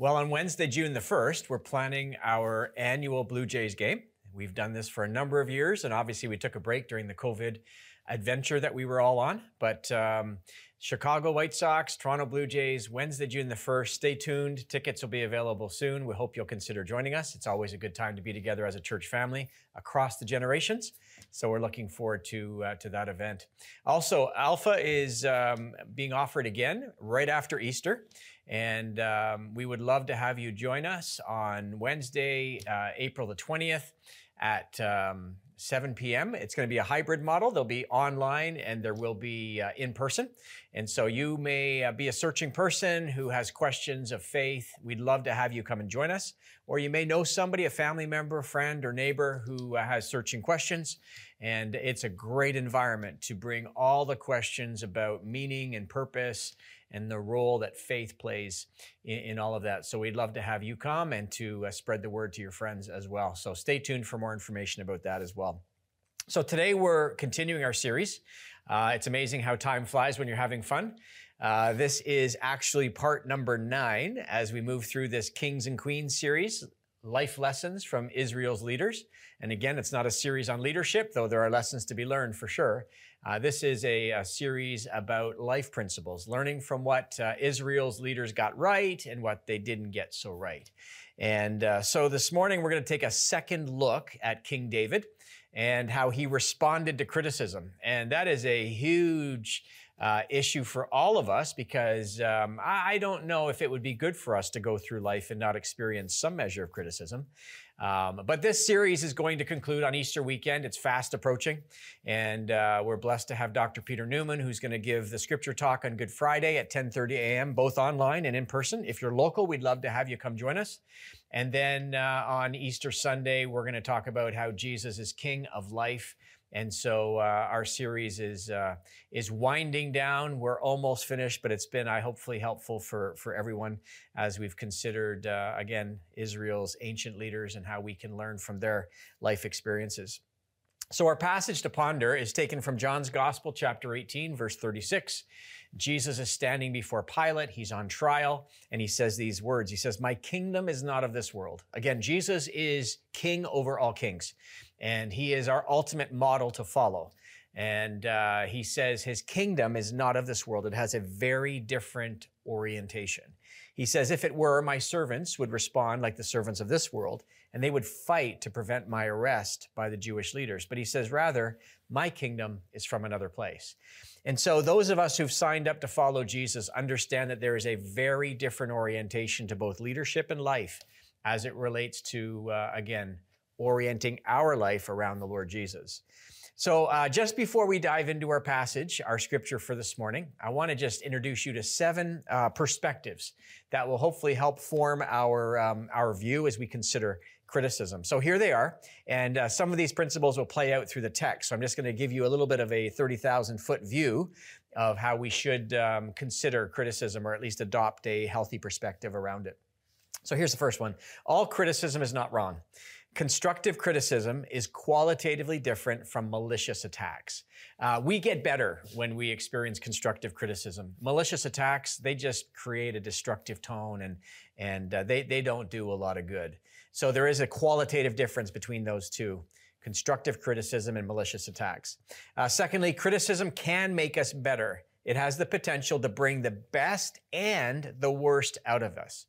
Well, on Wednesday, June the 1st, we're planning our annual Blue Jays game. We've done this for a number of years, and obviously we took a break during the COVID adventure that we were all on. But um, Chicago White Sox, Toronto Blue Jays, Wednesday, June the 1st. Stay tuned. Tickets will be available soon. We hope you'll consider joining us. It's always a good time to be together as a church family across the generations. So we're looking forward to, uh, to that event. Also, Alpha is um, being offered again right after Easter. And um, we would love to have you join us on Wednesday, uh, April the 20th at um, 7 p.m. It's going to be a hybrid model. There'll be online and there will be uh, in person. And so you may uh, be a searching person who has questions of faith. We'd love to have you come and join us. Or you may know somebody, a family member, friend, or neighbor who uh, has searching questions. And it's a great environment to bring all the questions about meaning and purpose and the role that faith plays in, in all of that. So we'd love to have you come and to uh, spread the word to your friends as well. So stay tuned for more information about that as well. So today we're continuing our series. Uh, it's amazing how time flies when you're having fun. Uh, this is actually part number nine as we move through this Kings and Queens series life lessons from Israel's leaders. And again, it's not a series on leadership, though there are lessons to be learned for sure. Uh, this is a, a, series about life principles, learning from what uh, Israel's leaders got right and what they didn't get so right. And uh, so this morning, we're going to take a second look at King David and how he responded to criticism. And that is a huge uh, issue for all of us because um, I, I, don't know if it would be good for us to go through life and not experience some measure of criticism. Um, but this series is going to conclude on Easter weekend. It's fast approaching, and uh, we're blessed to have Dr. Peter Newman, who's going to give the scripture talk on Good Friday at 10:30 a.m., both online and in person. If you're local, we'd love to have you come join us. And then uh, on Easter Sunday, we're going to talk about how Jesus is King of life and so uh, our series is uh, is winding down. We're almost finished, but it's been, I hopefully, helpful for for everyone as we've considered uh, again Israel's ancient leaders and how we can learn from their life experiences. So our passage to ponder is taken from John's Gospel, chapter 18, verse 36. Jesus is standing before Pilate. He's on trial and he says these words. He says, my kingdom is not of this world. Again, Jesus is king over all kings and he is our ultimate model to follow. And uh, he says his kingdom is not of this world. It has a very different orientation. He says, if it were, my servants would respond like the servants of this world, and they would fight to prevent my arrest by the Jewish leaders. But he says, rather, my kingdom is from another place. And so those of us who've signed up to follow Jesus understand that there is a very different orientation to both leadership and life as it relates to, uh, again, orienting our life around the Lord Jesus. So, uh, just before we dive into our passage, our scripture for this morning, I want to just introduce you to seven uh, perspectives that will hopefully help form our um, our view as we consider criticism. So here they are, and uh, some of these principles will play out through the text. So I'm just going to give you a little bit of a thirty thousand foot view of how we should um, consider criticism, or at least adopt a healthy perspective around it. So here's the first one: All criticism is not wrong. Constructive criticism is qualitatively different from malicious attacks. Uh, we get better when we experience constructive criticism. Malicious attacks, they just create a destructive tone and, and uh, they, they don't do a lot of good. So there is a qualitative difference between those two constructive criticism and malicious attacks. Uh, secondly, criticism can make us better. It has the potential to bring the best and the worst out of us.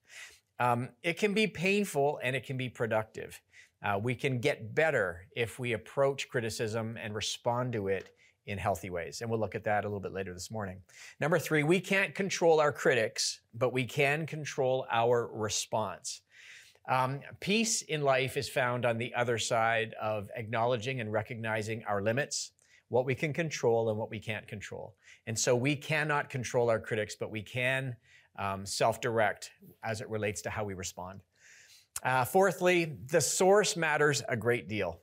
Um, it can be painful and it can be productive. Uh, we can get better if we approach criticism and respond to it in healthy ways. And we'll look at that a little bit later this morning. Number three, we can't control our critics, but we can control our response. Um, peace in life is found on the other side of acknowledging and recognizing our limits, what we can control and what we can't control. And so we cannot control our critics, but we can um, self-direct as it relates to how we respond. Uh, fourthly, the source matters a great deal.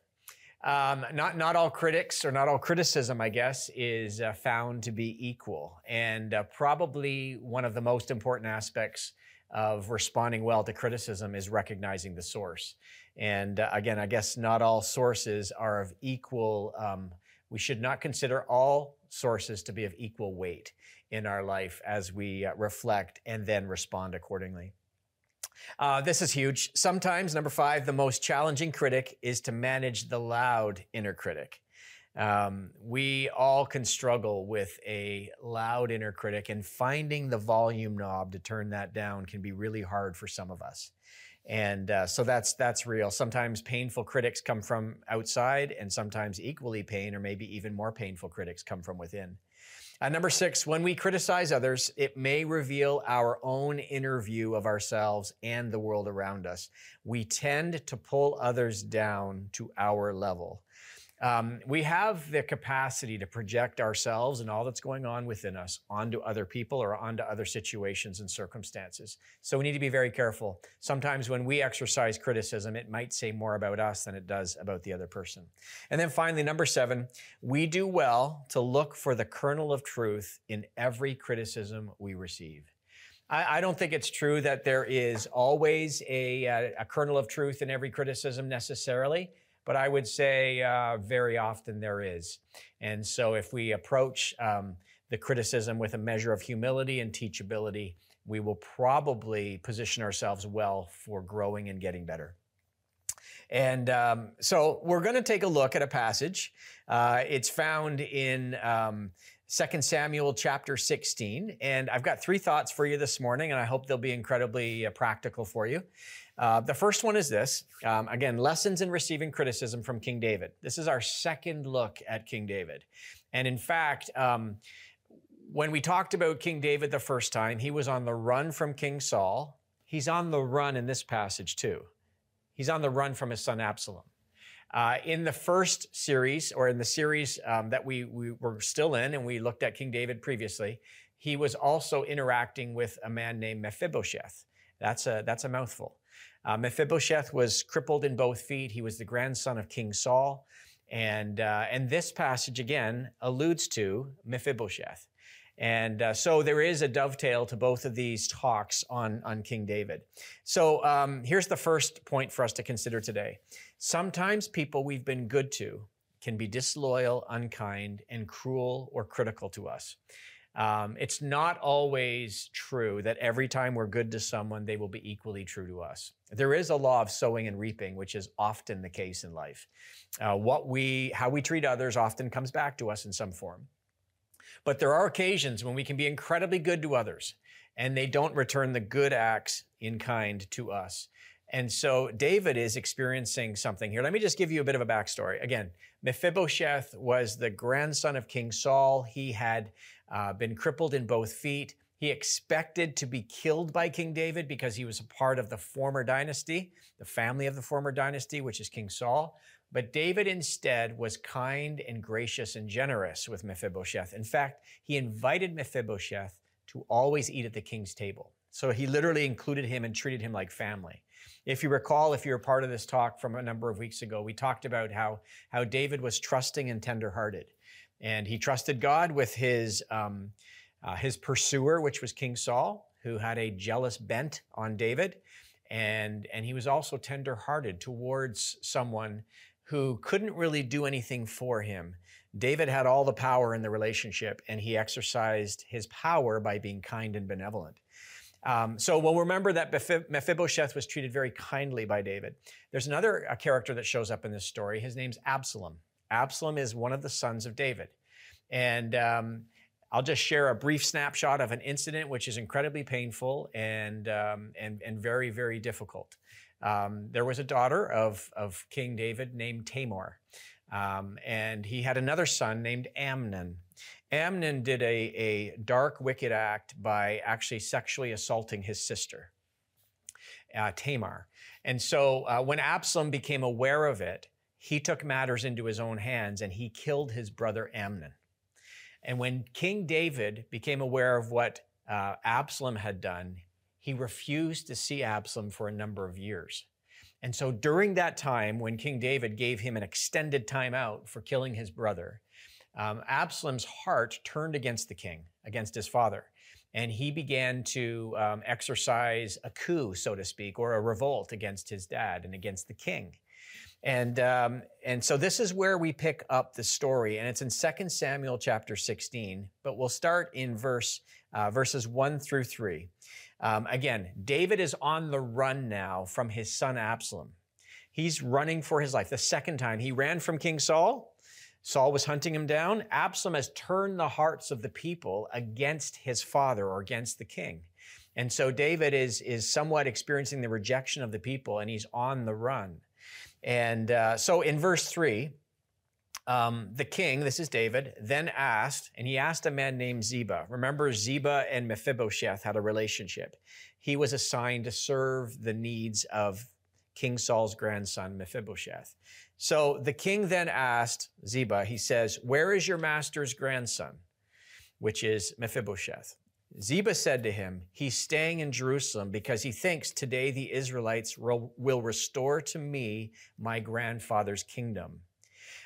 Um, not not all critics or not all criticism, I guess, is uh, found to be equal, and uh, probably one of the most important aspects of responding well to criticism is recognizing the source. And uh, again, I guess not all sources are of equal. Um, we should not consider all sources to be of equal weight in our life as we uh, reflect and then respond accordingly. Uh, this is huge. Sometimes, number five, the most challenging critic is to manage the loud inner critic. Um, we all can struggle with a loud inner critic, and finding the volume knob to turn that down can be really hard for some of us. And uh, so that's that's real. Sometimes painful critics come from outside, and sometimes equally pain, or maybe even more painful critics come from within. Number six, when we criticize others, it may reveal our own inner view of ourselves and the world around us. We tend to pull others down to our level. Um, we have the capacity to project ourselves and all that's going on within us onto other people or onto other situations and circumstances. So we need to be very careful. Sometimes when we exercise criticism, it might say more about us than it does about the other person. And then finally, number seven, we do well to look for the kernel of truth in every criticism we receive. I, don't think it's true that there is always a, a, a kernel of truth in every criticism necessarily but I would say uh, very often there is. And so if we approach um, the criticism with a measure of humility and teachability, we will probably position ourselves well for growing and getting better. And um, so we're going to take a look at a passage. Uh, it's found in um, 2 Samuel chapter 16. And I've got three thoughts for you this morning, and I hope they'll be incredibly uh, practical for you. Uh, the first one is this um, again, lessons in receiving criticism from King David. This is our second look at King David. And in fact, um, when we talked about King David the first time, he was on the run from King Saul. He's on the run in this passage too. He's on the run from his son Absalom. Uh, in the first series, or in the series um, that we, we were still in, and we looked at King David previously, he was also interacting with a man named Mephibosheth. That's a, that's a mouthful. Uh, Mephibosheth was crippled in both feet. He was the grandson of King Saul. And, uh, and this passage again alludes to Mephibosheth. And uh, so there is a dovetail to both of these talks on, on King David. So um, here's the first point for us to consider today. Sometimes people we've been good to can be disloyal, unkind, and cruel or critical to us. Um, it's not always true that every time we're good to someone, they will be equally true to us. There is a law of sowing and reaping, which is often the case in life. Uh, what we, how we treat others often comes back to us in some form. But there are occasions when we can be incredibly good to others and they don't return the good acts in kind to us. And so David is experiencing something here. Let me just give you a bit of a backstory. Again, Mephibosheth was the grandson of King Saul. He had uh, been crippled in both feet. He expected to be killed by King David because he was a part of the former dynasty, the family of the former dynasty, which is King Saul. But David instead was kind and gracious and generous with Mephibosheth. In fact, he invited Mephibosheth to always eat at the king's table. So he literally included him and treated him like family. If you recall, if you were part of this talk from a number of weeks ago, we talked about how, how David was trusting and tenderhearted. And he trusted God with his, um, uh, his pursuer, which was King Saul, who had a jealous bent on David. And, and he was also tenderhearted towards someone who couldn't really do anything for him. David had all the power in the relationship, and he exercised his power by being kind and benevolent. Um, so we'll remember that Mephibosheth was treated very kindly by David. There's another character that shows up in this story. His name's Absalom. Absalom is one of the sons of David. And um, I'll just share a brief snapshot of an incident which is incredibly painful and, um, and, and very, very difficult. Um, there was a daughter of, of King David named Tamar, um, and he had another son named Amnon. Amnon did a, a dark, wicked act by actually sexually assaulting his sister, uh, Tamar. And so uh, when Absalom became aware of it, he took matters into his own hands and he killed his brother Amnon. And when King David became aware of what uh, Absalom had done, he refused to see Absalom for a number of years. And so during that time, when King David gave him an extended time out for killing his brother, um, Absalom's heart turned against the king, against his father. And he began to um, exercise a coup, so to speak, or a revolt against his dad and against the king. And, um, and so this is where we pick up the story, and it's in 2 Samuel chapter 16, but we'll start in verse, uh, verses 1 through 3. Um, again, David is on the run now from his son Absalom. He's running for his life. The second time he ran from King Saul, Saul was hunting him down. Absalom has turned the hearts of the people against his father or against the king. And so David is, is somewhat experiencing the rejection of the people and he's on the run. And uh, so in verse 3, um, the king, this is David, then asked, and he asked a man named Ziba. Remember, Ziba and Mephibosheth had a relationship. He was assigned to serve the needs of King Saul's grandson, Mephibosheth. So the king then asked Ziba, he says, Where is your master's grandson? Which is Mephibosheth. Ziba said to him, He's staying in Jerusalem because he thinks today the Israelites will restore to me my grandfather's kingdom.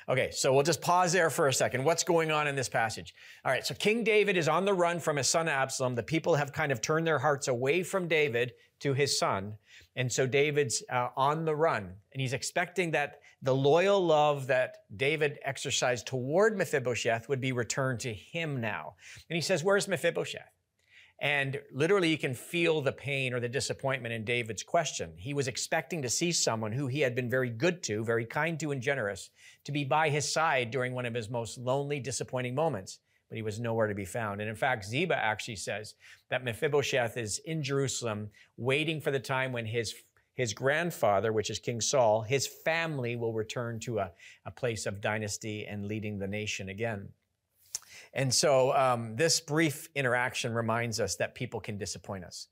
Okay, so we'll just pause there for a second. What's going on in this passage? All right, so King David is on the run from his son Absalom. The people have kind of turned their hearts away from David to his son. And so David's uh, on the run, and he's expecting that the loyal love that David exercised toward Mephibosheth would be returned to him now. And he says, Where's Mephibosheth? And literally, you can feel the pain or the disappointment in David's question. He was expecting to see someone who he had been very good to, very kind to, and generous, to be by his side during one of his most lonely, disappointing moments. But he was nowhere to be found. And in fact, Ziba actually says that Mephibosheth is in Jerusalem waiting for the time when his his grandfather, which is King Saul, his family will return to a, a place of dynasty and leading the nation again. And so um, this brief interaction reminds us that people can disappoint us.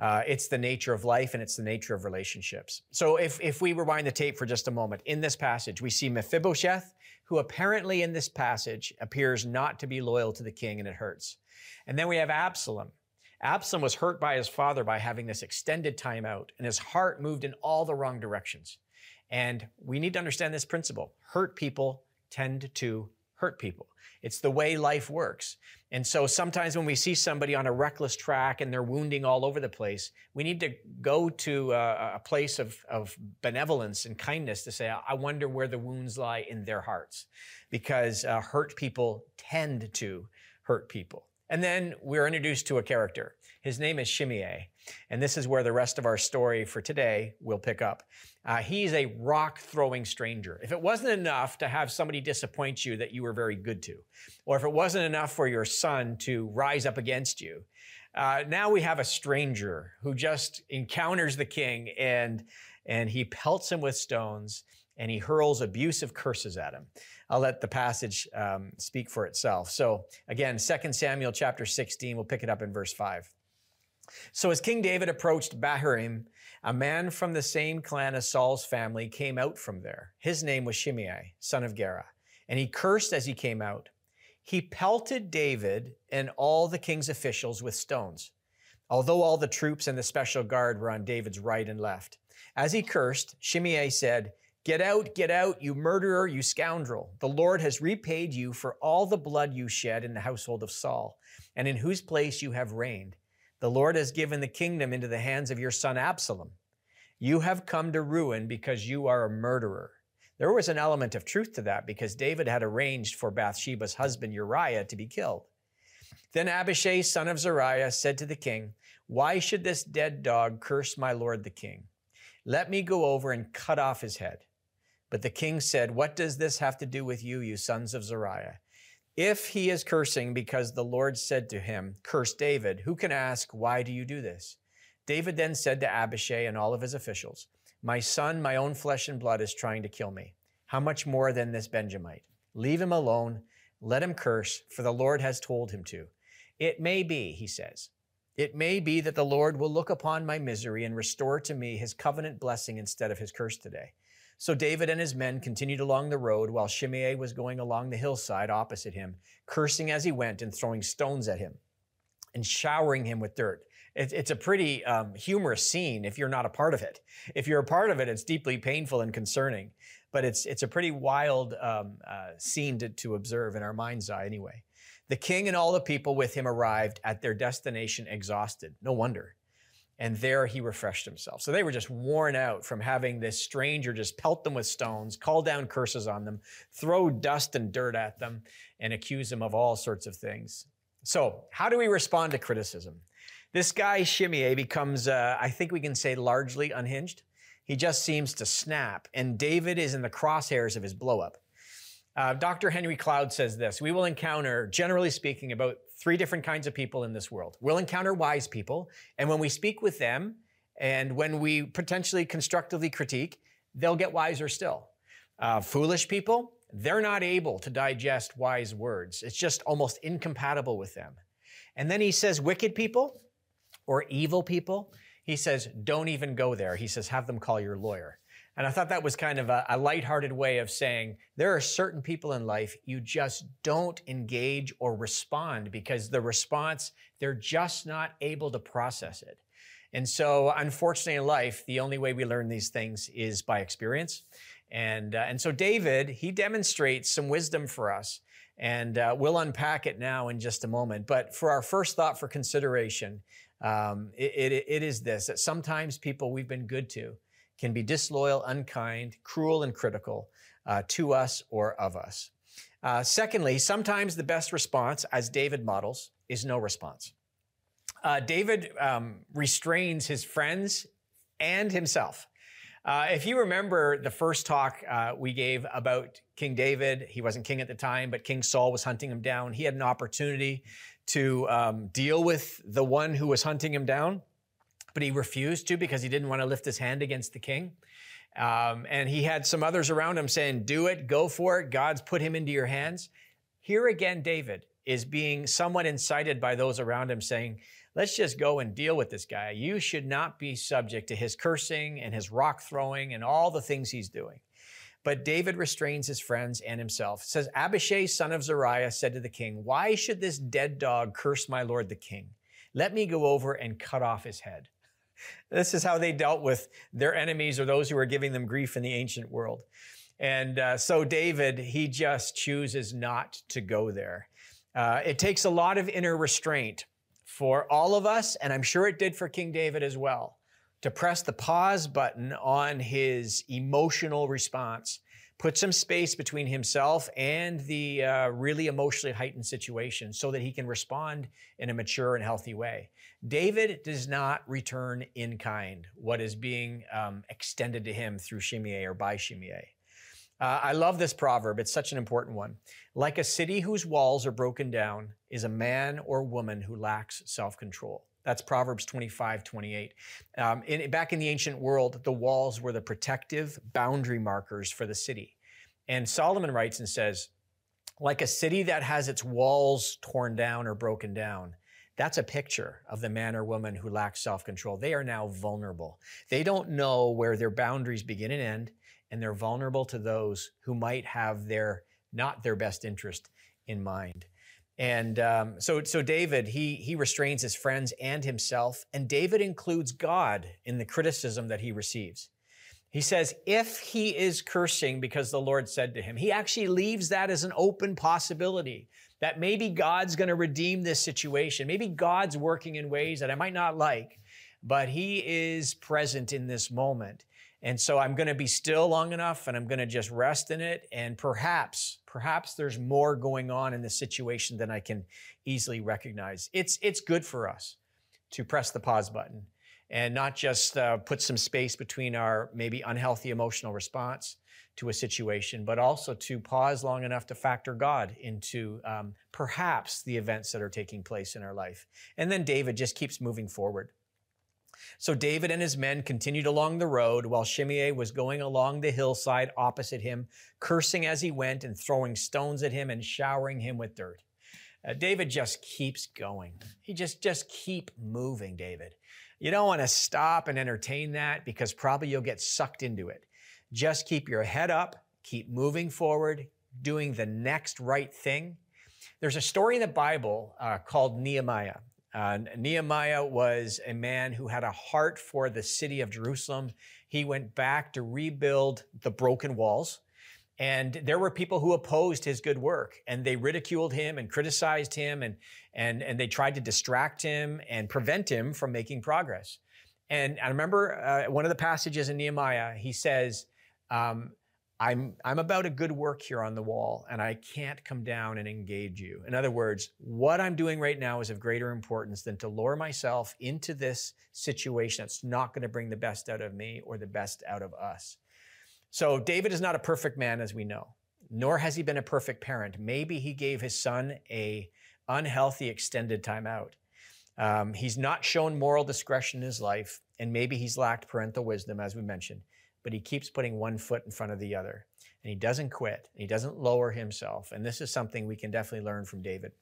Uh, it's the nature of life and it's the nature of relationships. So if, if we rewind the tape for just a moment, in this passage, we see Mephibosheth, who apparently in this passage appears not to be loyal to the king and it hurts. And then we have Absalom. Absalom was hurt by his father by having this extended time out and his heart moved in all the wrong directions. And we need to understand this principle. Hurt people tend to hurt people. It's the way life works. And so sometimes when we see somebody on a reckless track and they're wounding all over the place, we need to go to a, a place of, of benevolence and kindness to say, I wonder where the wounds lie in their hearts. Because uh, hurt people tend to hurt people. And then we're introduced to a character. His name is Shimei. And this is where the rest of our story for today will pick up. Uh, he's a rock throwing stranger. If it wasn't enough to have somebody disappoint you that you were very good to, or if it wasn't enough for your son to rise up against you, uh, now we have a stranger who just encounters the king and, and he pelts him with stones and he hurls abusive curses at him. I'll let the passage um, speak for itself. So again, 2 Samuel chapter 16, we'll pick it up in verse 5. So as King David approached Bahurim, a man from the same clan as Saul's family came out from there. His name was Shimei, son of Gera, and he cursed as he came out. He pelted David and all the king's officials with stones, although all the troops and the special guard were on David's right and left. As he cursed, Shimei said, Get out, get out, you murderer, you scoundrel. The Lord has repaid you for all the blood you shed in the household of Saul, and in whose place you have reigned. The Lord has given the kingdom into the hands of your son Absalom. You have come to ruin because you are a murderer. There was an element of truth to that because David had arranged for Bathsheba's husband Uriah to be killed. Then Abishai, son of Zeruiah, said to the king, Why should this dead dog curse my lord the king? Let me go over and cut off his head. But the king said, What does this have to do with you, you sons of Zeruiah? If he is cursing because the Lord said to him, Curse David, who can ask, Why do you do this? David then said to Abishai and all of his officials, My son, my own flesh and blood, is trying to kill me. How much more than this Benjamite? Leave him alone. Let him curse, for the Lord has told him to. It may be, he says, it may be that the Lord will look upon my misery and restore to me his covenant blessing instead of his curse today. So David and his men continued along the road while Shimei was going along the hillside opposite him, cursing as he went and throwing stones at him and showering him with dirt. It's a pretty um, humorous scene if you're not a part of it. If you're a part of it, it's deeply painful and concerning. But it's, it's a pretty wild um, uh, scene to, to observe in our mind's eye, anyway. The king and all the people with him arrived at their destination exhausted. No wonder and there he refreshed himself. So they were just worn out from having this stranger just pelt them with stones, call down curses on them, throw dust and dirt at them, and accuse them of all sorts of things. So, how do we respond to criticism? This guy, Shimei, becomes, uh, I think we can say, largely unhinged. He just seems to snap, and David is in the crosshairs of his blowup. Uh, Dr. Henry Cloud says this We will encounter, generally speaking, about three different kinds of people in this world. We'll encounter wise people, and when we speak with them, and when we potentially constructively critique, they'll get wiser still. Uh, foolish people, they're not able to digest wise words. It's just almost incompatible with them. And then he says, wicked people or evil people, he says, don't even go there. He says, have them call your lawyer. And I thought that was kind of a, a lighthearted way of saying there are certain people in life you just don't engage or respond because the response, they're just not able to process it. And so, unfortunately, in life, the only way we learn these things is by experience. And, uh, and so David, he demonstrates some wisdom for us. And uh, we'll unpack it now in just a moment. But for our first thought for consideration, um, it, it, it is this that sometimes people we've been good to can be disloyal, unkind, cruel, and critical uh, to us or of us. Uh, secondly, sometimes the best response, as David models, is no response. Uh, David um, restrains his friends and himself. Uh, if you remember the first talk uh, we gave about King David, he wasn't king at the time, but King Saul was hunting him down. He had an opportunity to um, deal with the one who was hunting him down, but he refused to because he didn't want to lift his hand against the king. Um, and he had some others around him saying, Do it, go for it. God's put him into your hands. Here again, David is being somewhat incited by those around him saying, let's just go and deal with this guy. You should not be subject to his cursing and his rock throwing and all the things he's doing. But David restrains his friends and himself. It says, Abishai, son of Zeruiah, said to the king, Why should this dead dog curse my lord the king? Let me go over and cut off his head. This is how they dealt with their enemies or those who were giving them grief in the ancient world. And uh, so David, he just chooses not to go there. Uh, it takes a lot of inner restraint for all of us, and I'm sure it did for King David as well, to press the pause button on his emotional response, put some space between himself and the uh, really emotionally heightened situation so that he can respond in a mature and healthy way. David does not return in kind what is being um, extended to him through Shimei or by Shimei. Uh, I love this proverb. It's such an important one. Like a city whose walls are broken down is a man or woman who lacks self control. That's Proverbs 25, 28. Um, in, back in the ancient world, the walls were the protective boundary markers for the city. And Solomon writes and says, like a city that has its walls torn down or broken down, that's a picture of the man or woman who lacks self control. They are now vulnerable. They don't know where their boundaries begin and end and they're vulnerable to those who might have their not their best interest in mind. And um, so, so David, he he restrains his friends and himself, and David includes God in the criticism that he receives. He says, if he is cursing because the Lord said to him, he actually leaves that as an open possibility that maybe God's going to redeem this situation. Maybe God's working in ways that I might not like, but he is present in this moment. And so I'm going to be still long enough and I'm going to just rest in it. And perhaps, perhaps there's more going on in the situation than I can easily recognize. It's, it's good for us to press the pause button and not just uh, put some space between our maybe unhealthy emotional response to a situation, but also to pause long enough to factor God into um, perhaps the events that are taking place in our life. And then David just keeps moving forward. So David and his men continued along the road while Shimei was going along the hillside opposite him, cursing as he went and throwing stones at him and showering him with dirt. Uh, David just keeps going. He just, just keep moving, David. You don't want to stop and entertain that because probably you'll get sucked into it. Just keep your head up, keep moving forward, doing the next right thing. There's a story in the Bible uh, called Nehemiah. Uh, Nehemiah was a man who had a heart for the city of Jerusalem. He went back to rebuild the broken walls. And there were people who opposed his good work and they ridiculed him and criticized him and, and, and they tried to distract him and prevent him from making progress. And I remember uh, one of the passages in Nehemiah, he says, um, I'm, I'm about a good work here on the wall and I can't come down and engage you. In other words, what I'm doing right now is of greater importance than to lower myself into this situation that's not going to bring the best out of me or the best out of us. So David is not a perfect man, as we know, nor has he been a perfect parent. Maybe he gave his son a unhealthy extended time out. Um, he's not shown moral discretion in his life, and maybe he's lacked parental wisdom, as we mentioned but he keeps putting one foot in front of the other. And he doesn't quit. and He doesn't lower himself. And this is something we can definitely learn from David.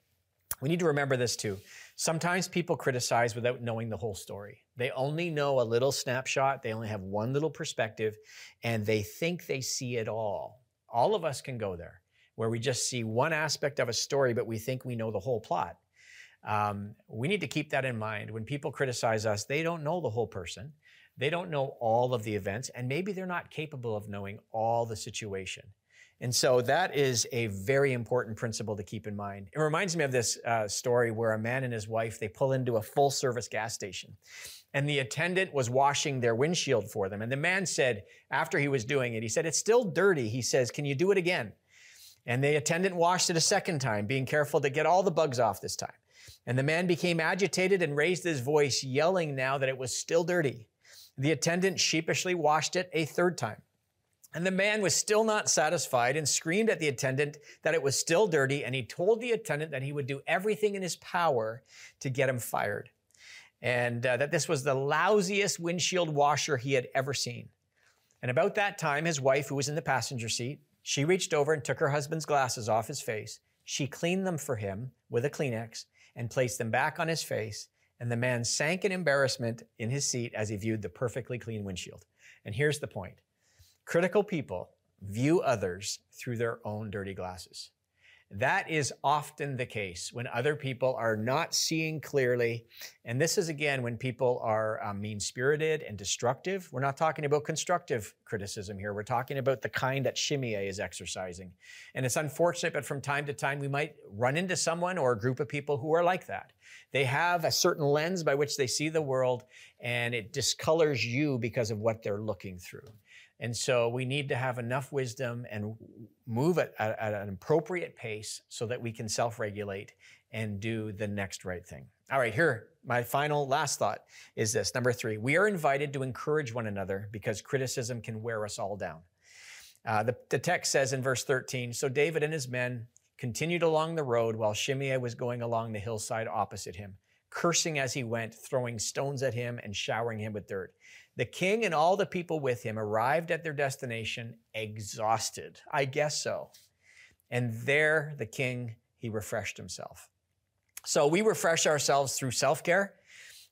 We need to remember this too. Sometimes people criticize without knowing the whole story. They only know a little snapshot, they only have one little perspective, and they think they see it all. All of us can go there, where we just see one aspect of a story, but we think we know the whole plot. Um, we need to keep that in mind. When people criticize us, they don't know the whole person. They don't know all of the events, and maybe they're not capable of knowing all the situation. And so that is a very important principle to keep in mind. It reminds me of this uh, story where a man and his wife, they pull into a full service gas station and the attendant was washing their windshield for them. And the man said, after he was doing it, he said, it's still dirty. He says, can you do it again? And the attendant washed it a second time, being careful to get all the bugs off this time. And the man became agitated and raised his voice, yelling now that it was still dirty. The attendant sheepishly washed it a third time. And the man was still not satisfied and screamed at the attendant that it was still dirty. And he told the attendant that he would do everything in his power to get him fired. And uh, that this was the lousiest windshield washer he had ever seen. And about that time, his wife, who was in the passenger seat, she reached over and took her husband's glasses off his face. She cleaned them for him with a Kleenex and placed them back on his face and the man sank in embarrassment in his seat as he viewed the perfectly clean windshield. And here's the point critical people view others through their own dirty glasses. That is often the case when other people are not seeing clearly. And this is again when people are um, mean spirited and destructive. We're not talking about constructive criticism here. We're talking about the kind that Shimei is exercising. And it's unfortunate, but from time to time we might run into someone or a group of people who are like that. They have a certain lens by which they see the world and it discolors you because of what they're looking through. And so we need to have enough wisdom and move at, at, at an appropriate pace so that we can self regulate and do the next right thing. All right, here, my final last thought is this number three we are invited to encourage one another because criticism can wear us all down. Uh, the, the text says in verse 13 So David and his men continued along the road while Shimei was going along the hillside opposite him, cursing as he went, throwing stones at him and showering him with dirt. The king and all the people with him arrived at their destination exhausted. I guess so. And there the king, he refreshed himself. So we refresh ourselves through self care.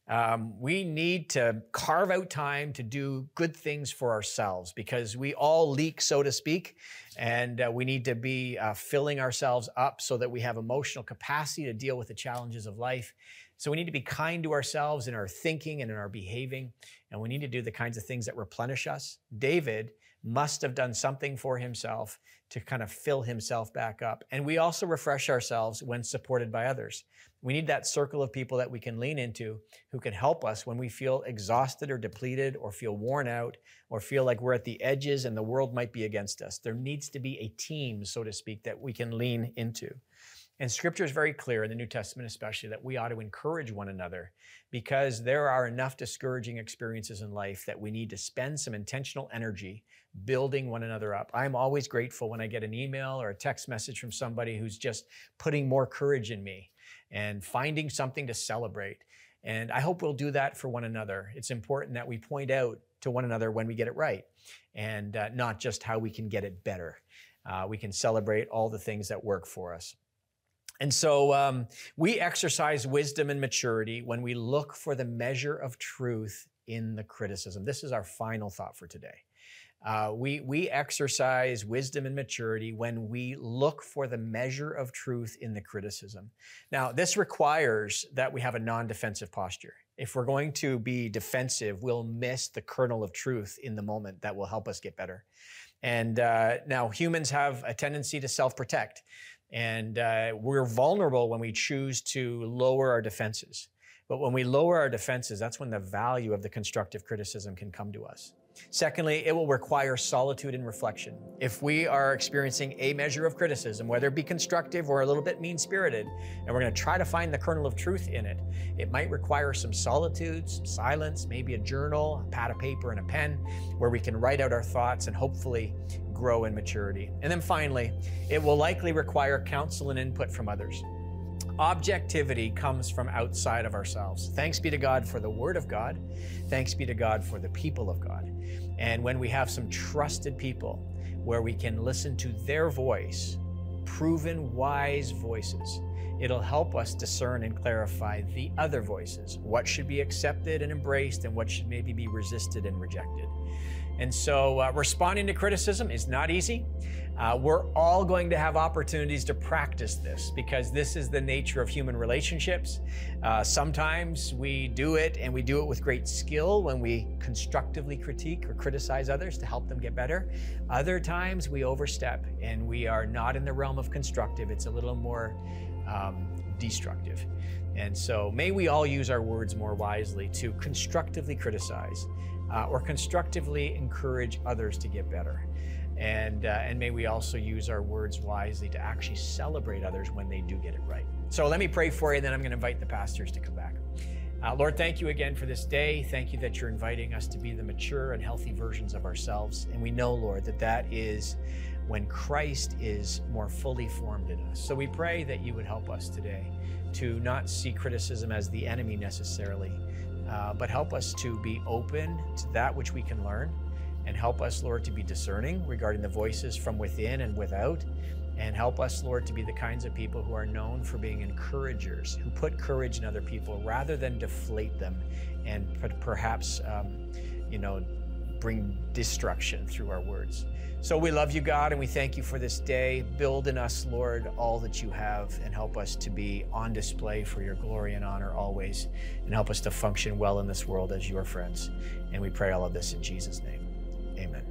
Um, we need to carve out time to do good things for ourselves because we all leak, so to speak, and uh, we need to be uh, filling ourselves up so that we have emotional capacity to deal with the challenges of life. So we need to be kind to ourselves in our thinking and in our behaving, and we need to do the kinds of things that replenish us. David must have done something for himself to kind of fill himself back up. And we also refresh ourselves when supported by others. We need that circle of people that we can lean into who can help us when we feel exhausted or depleted or feel worn out or feel like we're at the edges and the world might be against us. There needs to be a team, so to speak, that we can lean into. And scripture is very clear in the New Testament, especially, that we ought to encourage one another because there are enough discouraging experiences in life that we need to spend some intentional energy building one another up. I'm always grateful when I get an email or a text message from somebody who's just putting more courage in me and finding something to celebrate. And I hope we'll do that for one another. It's important that we point out to one another when we get it right and uh, not just how we can get it better. Uh, we can celebrate all the things that work for us. And so um, we exercise wisdom and maturity when we look for the measure of truth in the criticism. This is our final thought for today. Uh, we, we exercise wisdom and maturity when we look for the measure of truth in the criticism. Now, this requires that we have a non defensive posture. If we're going to be defensive, we'll miss the kernel of truth in the moment that will help us get better. And uh, now, humans have a tendency to self protect. And uh, we're vulnerable when we choose to lower our defenses. But when we lower our defenses, that's when the value of the constructive criticism can come to us. Secondly, it will require solitude and reflection. If we are experiencing a measure of criticism, whether it be constructive or a little bit mean spirited, and we're going to try to find the kernel of truth in it, it might require some solitude, some silence, maybe a journal, a pad of paper, and a pen where we can write out our thoughts and hopefully grow in maturity. And then finally, it will likely require counsel and input from others. Objectivity comes from outside of ourselves. Thanks be to God for the Word of God. Thanks be to God for the people of God. And when we have some trusted people where we can listen to their voice, proven wise voices, it'll help us discern and clarify the other voices, what should be accepted and embraced, and what should maybe be resisted and rejected. And so, uh, responding to criticism is not easy. Uh, we're all going to have opportunities to practice this because this is the nature of human relationships. Uh, sometimes we do it and we do it with great skill when we constructively critique or criticize others to help them get better. Other times we overstep and we are not in the realm of constructive, it's a little more um, destructive. And so, may we all use our words more wisely to constructively criticize uh, or constructively encourage others to get better. And, uh, and may we also use our words wisely to actually celebrate others when they do get it right. So let me pray for you, and then I'm going to invite the pastors to come back. Uh, Lord, thank you again for this day. Thank you that you're inviting us to be the mature and healthy versions of ourselves. And we know, Lord, that that is when Christ is more fully formed in us. So we pray that you would help us today to not see criticism as the enemy necessarily, uh, but help us to be open to that which we can learn and help us, Lord, to be discerning regarding the voices from within and without. And help us, Lord, to be the kinds of people who are known for being encouragers, who put courage in other people rather than deflate them and perhaps, um, you know, bring destruction through our words. So we love you, God, and we thank you for this day. Build in us, Lord, all that you have, and help us to be on display for your glory and honor always, and help us to function well in this world as your friends. And we pray all of this in Jesus' name. Amen.